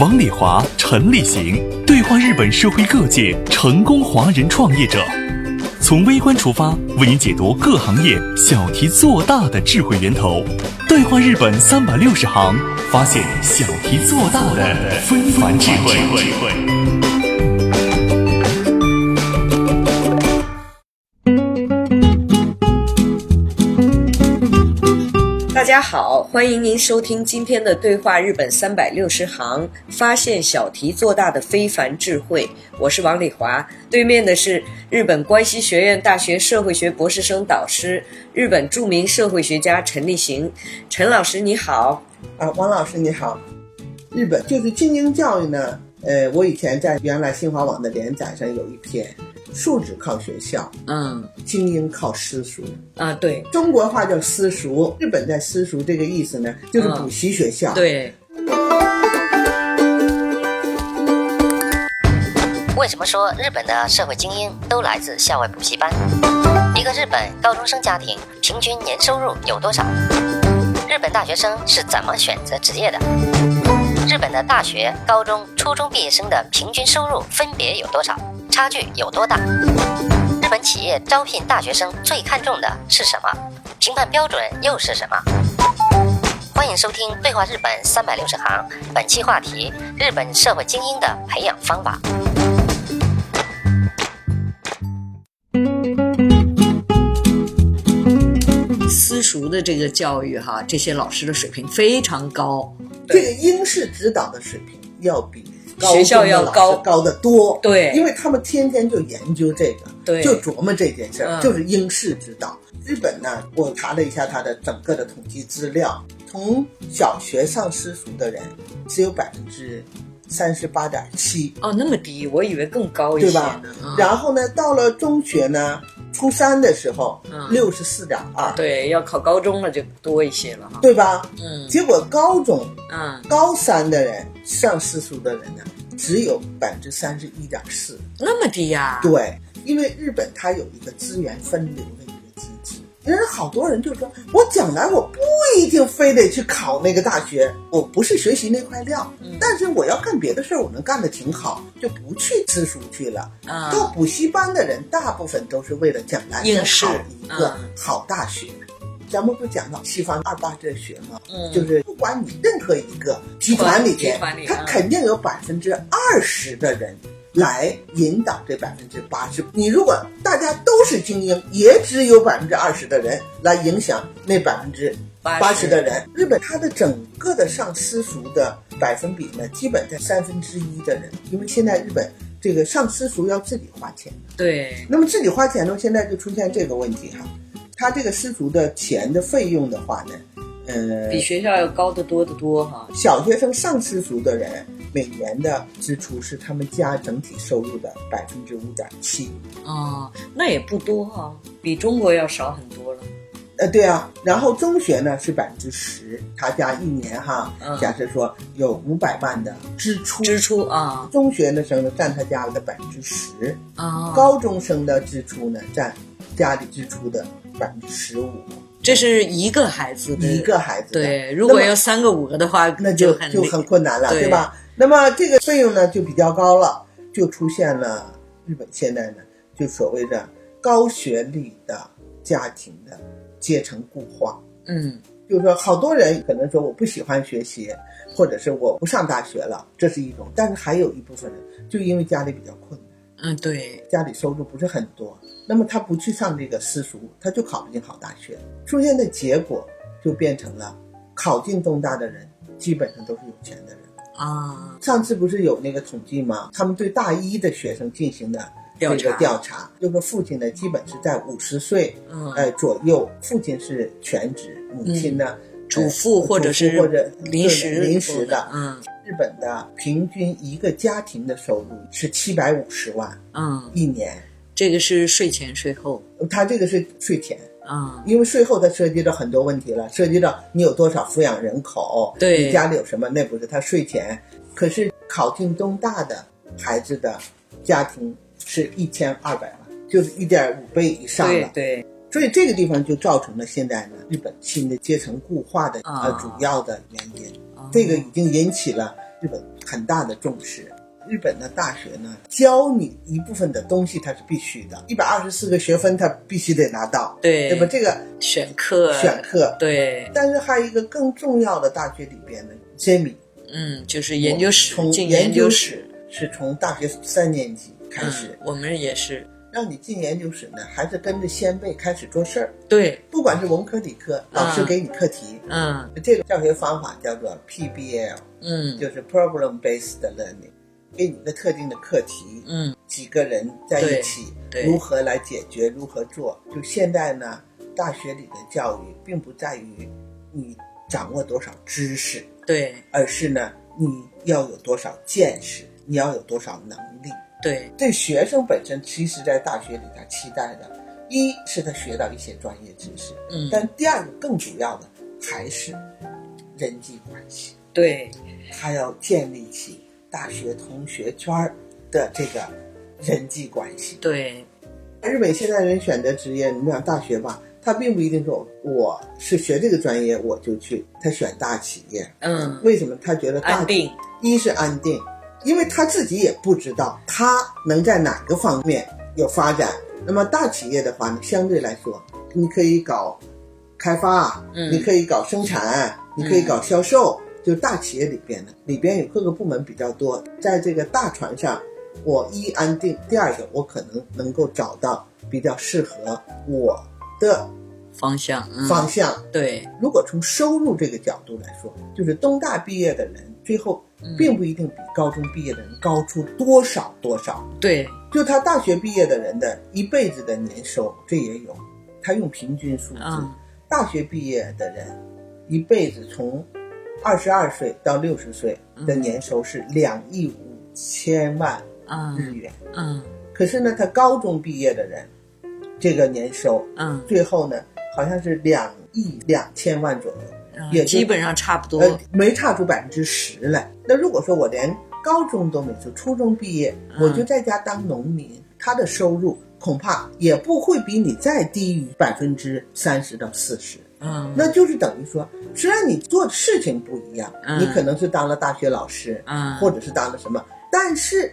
王礼华、陈立行对话日本社会各界成功华人创业者，从微观出发，为您解读各行业小题做大的智慧源头。对话日本三百六十行，发现小题做大的非凡智慧。家好，欢迎您收听今天的对话日本三百六十行，发现小题做大的非凡智慧。我是王丽华，对面的是日本关西学院大学社会学博士生导师、日本著名社会学家陈立行。陈老师你好，啊，王老师你好。日本就是精英教育呢，呃，我以前在原来新华网的连载上有一篇。素质靠学校，嗯，精英靠私塾啊，对，中国话叫私塾，日本在私塾这个意思呢，就是补习学校。对。为什么说日本的社会精英都来自校外补习班？一个日本高中生家庭平均年收入有多少？日本大学生是怎么选择职业的？日本的大学、高中、初中毕业生的平均收入分别有多少？差距有多大？日本企业招聘大学生最看重的是什么？评判标准又是什么？欢迎收听《对话日本三百六十行》，本期话题：日本社会精英的培养方法。私塾的这个教育，哈，这些老师的水平非常高，这个英式指导的水平要比。学校要高。高得多，对，因为他们天天就研究这个，对，就琢磨这件事儿，就是英式指导。日本呢，我查了一下它的整个的统计资料，从小学上私塾的人只有百分之三十八点七，哦，那么低，我以为更高一些，对吧？然后呢，到了中学呢，初三的时候，六十四点二，对，要考高中了就多一些了哈，对吧？嗯，结果高中，嗯，高三的人上私塾的人呢？只有百分之三十一点四，那么低呀？对，因为日本它有一个资源分流的。人好多人就说，我将来我不一定非得去考那个大学，我不是学习那块料，但是我要干别的事儿，我能干得挺好，就不去私塾去了。到补习班的人，大部分都是为了将来应试一个好大学。咱们不讲到西方二八哲学吗？嗯，就是不管你任何一个集团里边，他肯定有百分之二十的人来引导这百分之八十。你如果大家都是精英，也只有百分之二十的人来影响那百分之八十的人。日本它的整个的上私塾的百分比呢，基本在三分之一的人，因为现在日本这个上私塾要自己花钱。对，那么自己花钱呢，现在就出现这个问题哈。他这个私塾的钱的费用的话呢，呃，比学校要高得多得多哈。小学生上私塾的人每年的支出是他们家整体收入的百分之五点七。哦，那也不多哈，比中国要少很多了。呃，对啊。然后中学呢是百分之十，他家一年哈，假设说有五百万的支出，支出啊，中学的生占他家里的百分之十啊，高中生的支出呢占家里支出的。百分之十五，这是一个孩子的，一个孩子。对，如果要三个五个的话，那就就很困难了，对吧？那么这个费用呢就比较高了，就出现了日本现在呢就所谓的高学历的家庭的阶层固化。嗯，就是说好多人可能说我不喜欢学习，或者是我不上大学了，这是一种。但是还有一部分人就因为家里比较困难，嗯，对，家里收入不是很多。那么他不去上这个私塾，他就考不进好大学。出现的结果就变成了，考进东大的人基本上都是有钱的人啊。上次不是有那个统计吗？他们对大一的学生进行的这个调查，就说父亲呢基本是在五十岁，呃左右，父亲是全职，母亲呢主妇或者是或者临时临时的，嗯。日本的平均一个家庭的收入是七百五十万，嗯，一年。这个是税前税后，他这个是税前啊，因为税后它涉及到很多问题了，涉及到你有多少抚养人口，对，你家里有什么，那不是他税前。可是考进东大的孩子的家庭是一千二百万，就是一点五倍以上了。对，所以这个地方就造成了现在呢日本新的阶层固化的呃主要的原因，这个已经引起了日本很大的重视。日本的大学呢，教你一部分的东西，它是必须的，一百二十四个学分，它必须得拿到，对。对吧？这个选课，选课，对。但是还有一个更重要的，大学里边的 semi，嗯，就是研究室，从进研究室是从大学三年级开始，我们也是。让你进研究室呢，还是跟着先辈开始做事儿，对，不管是文科理科，老师给你课题，嗯，这个教学方法叫做 PBL，嗯，就是 Problem Based Learning。给你一个特定的课题，嗯，几个人在一起，对，如何来解决，如何做？就现在呢，大学里的教育并不在于你掌握多少知识，对，而是呢，你要有多少见识，你要有多少能力。对，对学生本身，其实，在大学里他期待的，一是他学到一些专业知识，嗯，但第二个更主要的还是人际关系，对，他要建立起。大学同学圈的这个人际关系，对，日本现代人选择职业，你讲大学吧，他并不一定说我是学这个专业我就去，他选大企业，嗯，为什么他觉得安定？一是安定，因为他自己也不知道他能在哪个方面有发展。那么大企业的话呢，相对来说，你可以搞开发，嗯，你可以搞生产，你可以搞销售。就大企业里边呢，里边有各个部门比较多，在这个大船上，我一安定，第二个我可能能够找到比较适合我的方向方向。对，如果从收入这个角度来说，就是东大毕业的人，最后并不一定比高中毕业的人高出多少多少。对，就他大学毕业的人的一辈子的年收，这也有，他用平均数字，大学毕业的人一辈子从。二十二岁到六十岁的年收是两亿五千万日元。嗯，可是呢，他高中毕业的人，这个年收，嗯，最后呢，好像是两亿两千万左右，也基本上差不多，没差出百分之十来。那如果说我连高中都没出，初中毕业，我就在家当农民，他的收入恐怕也不会比你再低于百分之三十到四十。嗯，那就是等于说，虽然你做的事情不一样，你可能是当了大学老师，嗯，或者是当了什么，但是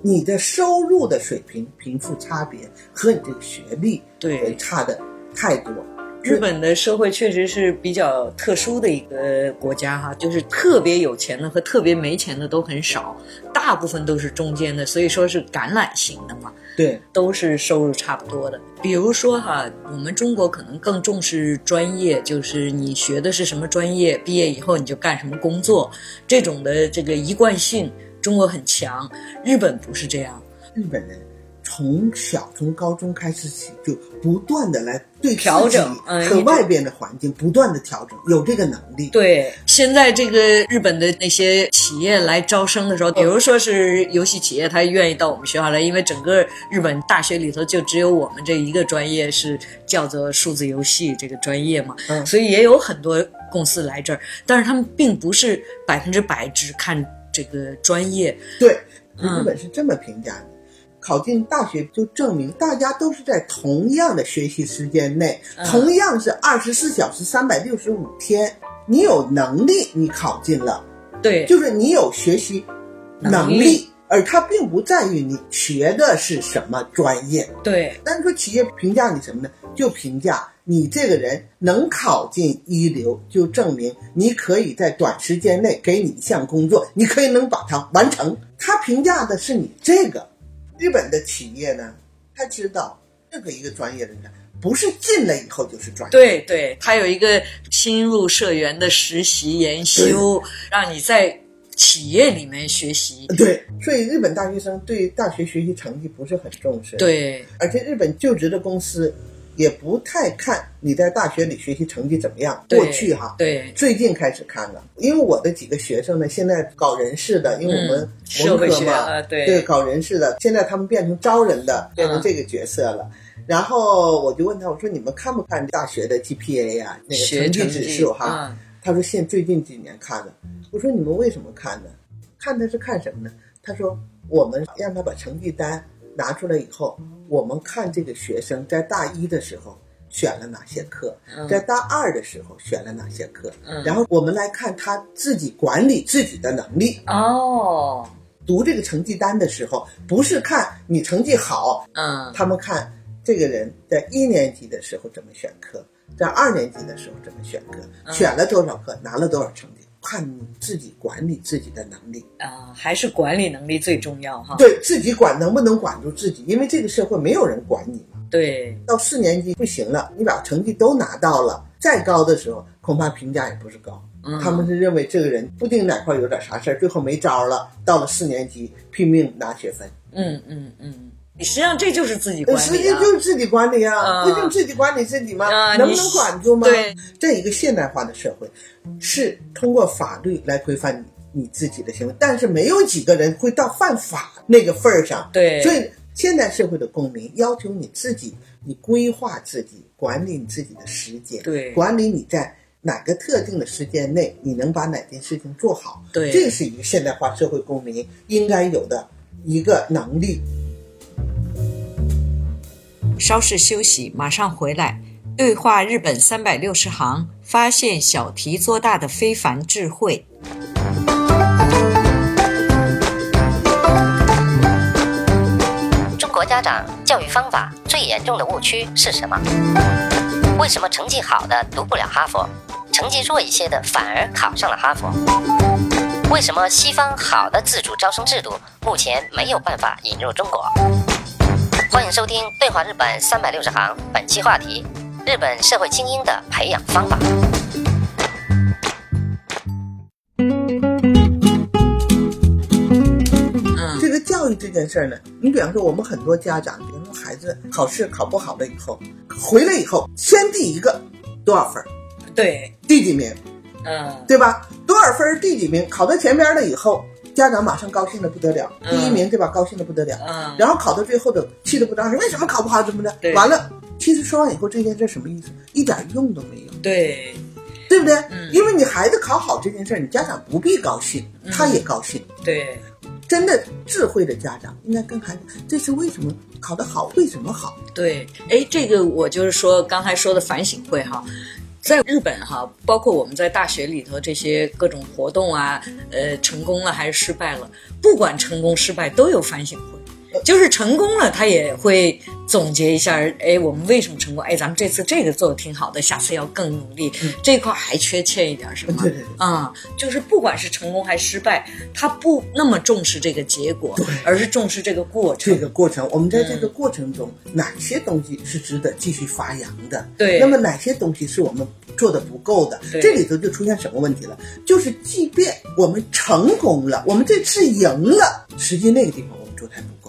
你的收入的水平、贫富差别和你这个学历对差的太多。日本的社会确实是比较特殊的一个国家哈，就是特别有钱的和特别没钱的都很少，大部分都是中间的，所以说是橄榄型的嘛。对，都是收入差不多的。比如说哈，我们中国可能更重视专业，就是你学的是什么专业，毕业以后你就干什么工作，这种的这个一贯性，中国很强。日本不是这样，日本人。从小从高中开始起，就不断的来对调整和外边的环境不断的调整，有这个能力。对，现在这个日本的那些企业来招生的时候，比如说是游戏企业，他愿意到我们学校来，因为整个日本大学里头就只有我们这一个专业是叫做数字游戏这个专业嘛，嗯，所以也有很多公司来这儿，但是他们并不是百分之百只看这个专业。对，日本是这么评价的。考进大学就证明大家都是在同样的学习时间内，同样是二十四小时三百六十五天，你有能力，你考进了，对，就是你有学习能力，而它并不在于你学的是什么专业，对。但是说企业评价你什么呢？就评价你这个人能考进一流，就证明你可以在短时间内给你一项工作，你可以能把它完成。他评价的是你这个。日本的企业呢，他知道任何一个专业的人不是进来以后就是专业。对对，他有一个新入社员的实习研修，让你在企业里面学习。对，所以日本大学生对大学学习成绩不是很重视。对，而且日本就职的公司也不太看你在大学里学习成绩怎么样。过去哈，对，最近开始看了，因为我的几个学生呢，现在搞人事的，因为我们文科嘛，对，搞人事的，现在他们变成招人的，变成这个角色了。然后我就问他，我说你们看不看大学的 GPA 呀，那个成绩指数哈？他说现最近几年看的。我说你们为什么看呢？看的是看什么呢？他说我们让他把成绩单。拿出来以后，我们看这个学生在大一的时候选了哪些课，在大二的时候选了哪些课，然后我们来看他自己管理自己的能力。哦，读这个成绩单的时候，不是看你成绩好，嗯，他们看这个人在一年级的时候怎么选课，在二年级的时候怎么选课，选了多少课，拿了多少成绩。看你自己管理自己的能力啊，还是管理能力最重要哈？对自己管能不能管住自己？因为这个社会没有人管你嘛。对，到四年级不行了，你把成绩都拿到了，再高的时候恐怕评价也不是高。他们是认为这个人不定哪块有点啥事儿，最后没招了。到了四年级拼命拿学分。嗯嗯嗯。实际上这就是自己管理，实际就是自己管理啊，不就自己管理自己吗？能不能管住吗？对，这一个现代化的社会，是通过法律来规范你你自己的行为，但是没有几个人会到犯法那个份儿上。对，所以现代社会的公民要求你自己，你规划自己，管理你自己的时间，对，管理你在哪个特定的时间内你能把哪件事情做好。对，这是一个现代化社会公民应该有的一个能力。稍事休息，马上回来。对话日本三百六十行，发现小题做大的非凡智慧。中国家长教育方法最严重的误区是什么？为什么成绩好的读不了哈佛，成绩弱一些的反而考上了哈佛？为什么西方好的自主招生制度目前没有办法引入中国？欢迎收听《对话日本三百六十行》，本期话题：日本社会精英的培养方法。这个教育这件事儿呢，你比方说，我们很多家长，比如说孩子考试考不好了以后，回来以后先第一个多少分？对，第几名？嗯，对吧？多少分？第几名？考到前边了以后。家长马上高兴的不得了，第一名对吧？高兴的不得了。嗯，然后考到最后的气得不得了，为什么考不好？怎么的？完了，其实说完以后，这件事什么意思？一点用都没有。对，对不对？嗯，因为你孩子考好这件事，你家长不必高兴，他也高兴。对，真的智慧的家长应该跟孩子，这是为什么考得好？为什么好？对，哎，这个我就是说刚才说的反省会哈。在日本哈，包括我们在大学里头这些各种活动啊，呃，成功了还是失败了，不管成功失败都有反省会。就是成功了，他也会总结一下，哎，我们为什么成功？哎，咱们这次这个做的挺好的，下次要更努力。这块还缺欠一点什么？啊，就是不管是成功还是失败，他不那么重视这个结果，而是重视这个过程。这个过程，我们在这个过程中，哪些东西是值得继续发扬的？对。那么哪些东西是我们做的不够的？这里头就出现什么问题了？就是即便我们成功了，我们这次赢了，实际那个地方我们做太不够。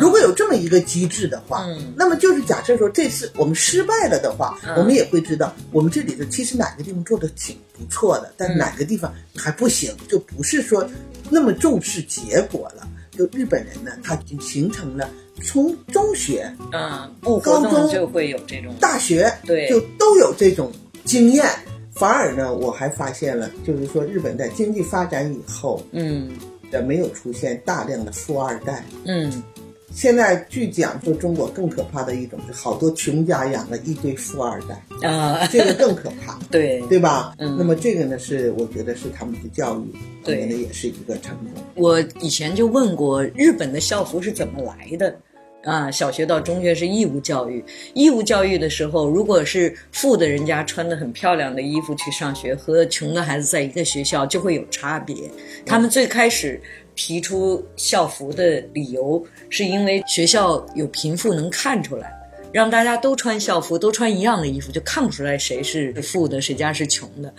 如果有这么一个机制的话，那么就是假设说这次我们失败了的话，我们也会知道我们这里头其实哪个地方做的挺不错的，但哪个地方还不行，就不是说那么重视结果了。就日本人呢，他已经形成了从中学，嗯，高中就会有这种，大学对，就都有这种经验。反而呢，我还发现了，就是说日本在经济发展以后，嗯，也没有出现大量的富二代，嗯。现在据讲说，中国更可怕的一种是好多穷家养了一堆富二代啊，这个更可怕，对对吧？嗯，那么这个呢是我觉得是他们的教育，对，呢也是一个成功。我以前就问过，日本的校服是怎么来的？啊，小学到中学是义务教育，义务教育的时候，如果是富的人家穿的很漂亮的衣服去上学，和穷的孩子在一个学校就会有差别。他们最开始。提出校服的理由，是因为学校有贫富能看出来，让大家都穿校服，都穿一样的衣服，就看不出来谁是富的，谁家是穷的。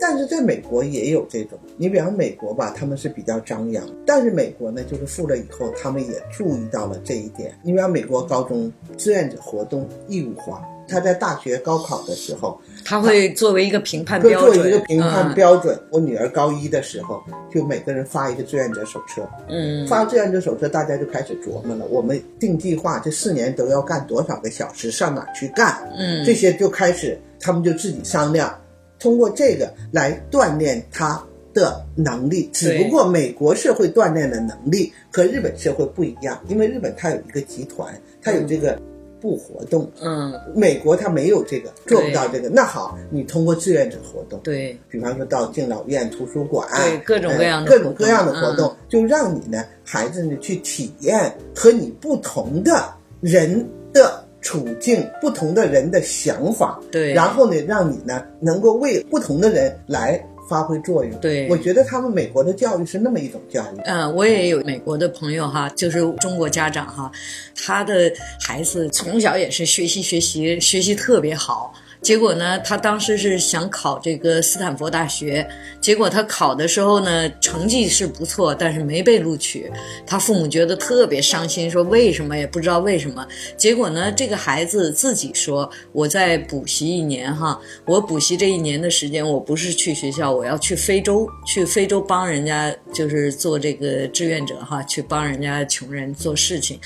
但是在美国也有这种，你比方美国吧，他们是比较张扬，但是美国呢，就是富了以后，他们也注意到了这一点。你比方美国高中志愿者活动义务化，他在大学高考的时候，他会作为一个评判标准，作为一个评判标准。我女儿高一的时候，就每个人发一个志愿者手册，嗯，发志愿者手册，大家就开始琢磨了。我们定计划，这四年都要干多少个小时，上哪去干？嗯，这些就开始，他们就自己商量，通过这个来锻炼他的能力。只不过美国社会锻炼的能力和日本社会不一样，因为日本它有一个集团，它有这个。不活动，嗯，美国他没有这个，做不到这个。那好，你通过志愿者活动，对，比方说到敬老院、图书馆，对，各种各样的各种各样的活动，就让你呢，孩子呢去体验和你不同的人的处境、不同的人的想法，对，然后呢，让你呢能够为不同的人来。发挥作用，对我觉得他们美国的教育是那么一种教育。嗯，我也有美国的朋友哈，就是中国家长哈，他的孩子从小也是学习学习学习特别好。结果呢，他当时是想考这个斯坦福大学，结果他考的时候呢，成绩是不错，但是没被录取。他父母觉得特别伤心，说为什么也不知道为什么。结果呢，这个孩子自己说：“我在补习一年哈，我补习这一年的时间，我不是去学校，我要去非洲，去非洲帮人家，就是做这个志愿者哈，去帮人家穷人做事情。”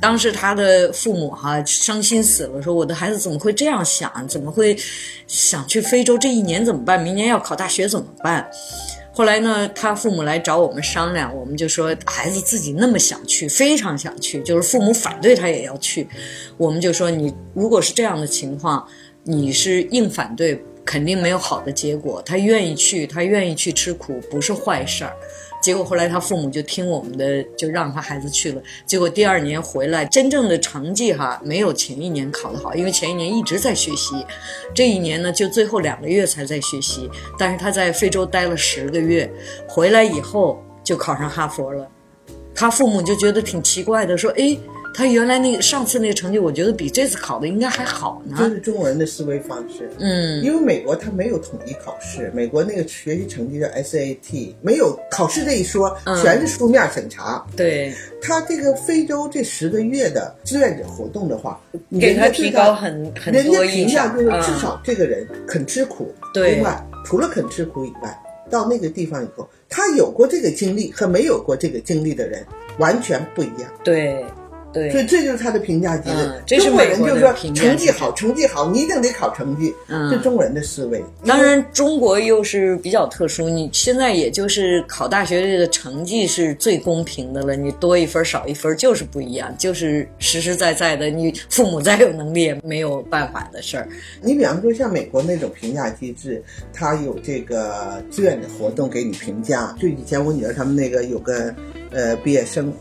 当时他的父母哈伤心死了，说：“我的孩子怎么会这样想？怎么会？”所以想去非洲，这一年怎么办？明年要考大学怎么办？后来呢，他父母来找我们商量，我们就说孩子自己那么想去，非常想去，就是父母反对他也要去。我们就说你如果是这样的情况，你是硬反对，肯定没有好的结果。他愿意去，他愿意去吃苦，不是坏事儿。结果后来他父母就听我们的，就让他孩子去了。结果第二年回来，真正的成绩哈没有前一年考得好，因为前一年一直在学习，这一年呢就最后两个月才在学习。但是他在非洲待了十个月，回来以后就考上哈佛了。他父母就觉得挺奇怪的，说：“哎。”他原来那个上次那个成绩，我觉得比这次考的应该还好呢。这是中国人的思维方式。嗯，因为美国他没有统一考试，美国那个学习成绩叫 SAT，没有考试这一说，全是书面审查。对，他这个非洲这十个月的志愿者活动的话，给他提高很很多印象，就是至少这个人肯吃苦。对，另外除了肯吃苦以外，到那个地方以后，他有过这个经历和没有过这个经历的人完全不一样。对。对，所以这就是他的评价机制。中国人就是说成绩好，成绩好，你一定得考成绩。嗯，这中国人的思维。当然，中国又是比较特殊，你现在也就是考大学这个成绩是最公平的了，你多一分少一分就是不一样，就是实实在在的，你父母再有能力也没有办法的事儿。你比方说像美国那种评价机制，他有这个志愿者活动给你评价。就以前我女儿他们那个有个呃毕业生。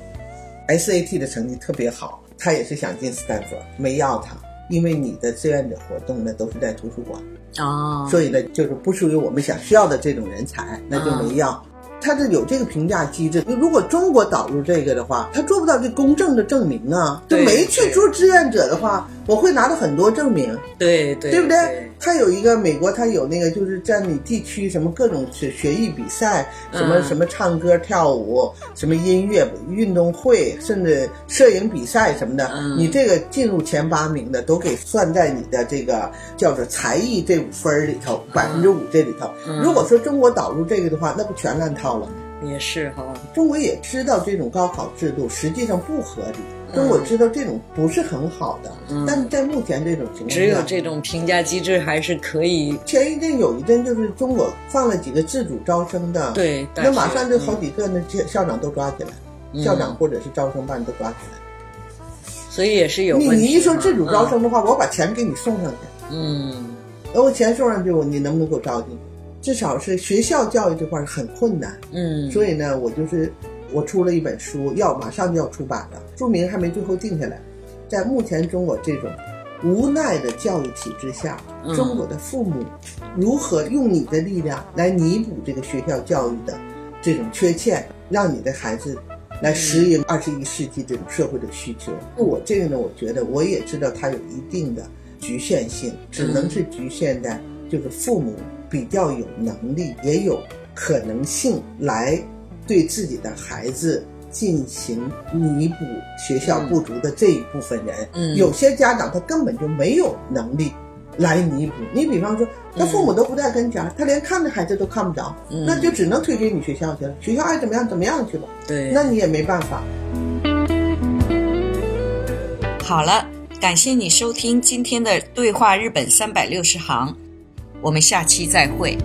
SAT 的成绩特别好，他也是想进斯坦福，没要他，因为你的志愿者活动呢都是在图书馆，哦，所以呢就是不属于我们想需要的这种人才，那就没要。他是有这个评价机制，如果中国导入这个的话，他做不到这公正的证明啊，就没去做志愿者的话，我会拿到很多证明，对对，对不对？他有一个美国，他有那个就是在你地区什么各种学学艺比赛，什么什么唱歌跳舞，什么音乐运动会，甚至摄影比赛什么的，你这个进入前八名的都给算在你的这个叫做才艺这五分里头，百分之五这里头。如果说中国导入这个的话，那不全乱套了？也是哈，中国也知道这种高考制度实际上不合理。中国知道这种不是很好的，但是在目前这种情况下，只有这种评价机制还是可以。前一阵有一阵就是中国放了几个自主招生的，对，那马上就好几个那校长都抓起来，校长或者是招生办都抓起来。所以也是有你你一说自主招生的话，我把钱给你送上去，嗯，那我钱送上去，我你能不能给我招进去？至少是学校教育这块很困难，嗯，所以呢，我就是。我出了一本书，要马上就要出版了，书名还没最后定下来。在目前中国这种无奈的教育体制下，中国的父母如何用你的力量来弥补这个学校教育的这种缺陷，让你的孩子来适应二十一世纪这种社会的需求？我这个呢，我觉得我也知道它有一定的局限性，只能是局限在就是父母比较有能力，也有可能性来。对自己的孩子进行弥补学校不足的这一部分人。嗯，有些家长他根本就没有能力来弥补。你比方说，他父母都不在跟前，他连看着孩子都看不着，那就只能推给你学校去了。学校爱怎么样怎么样去吧。对，那你也没办法。好了，感谢你收听今天的对话日本三百六十行，我们下期再会。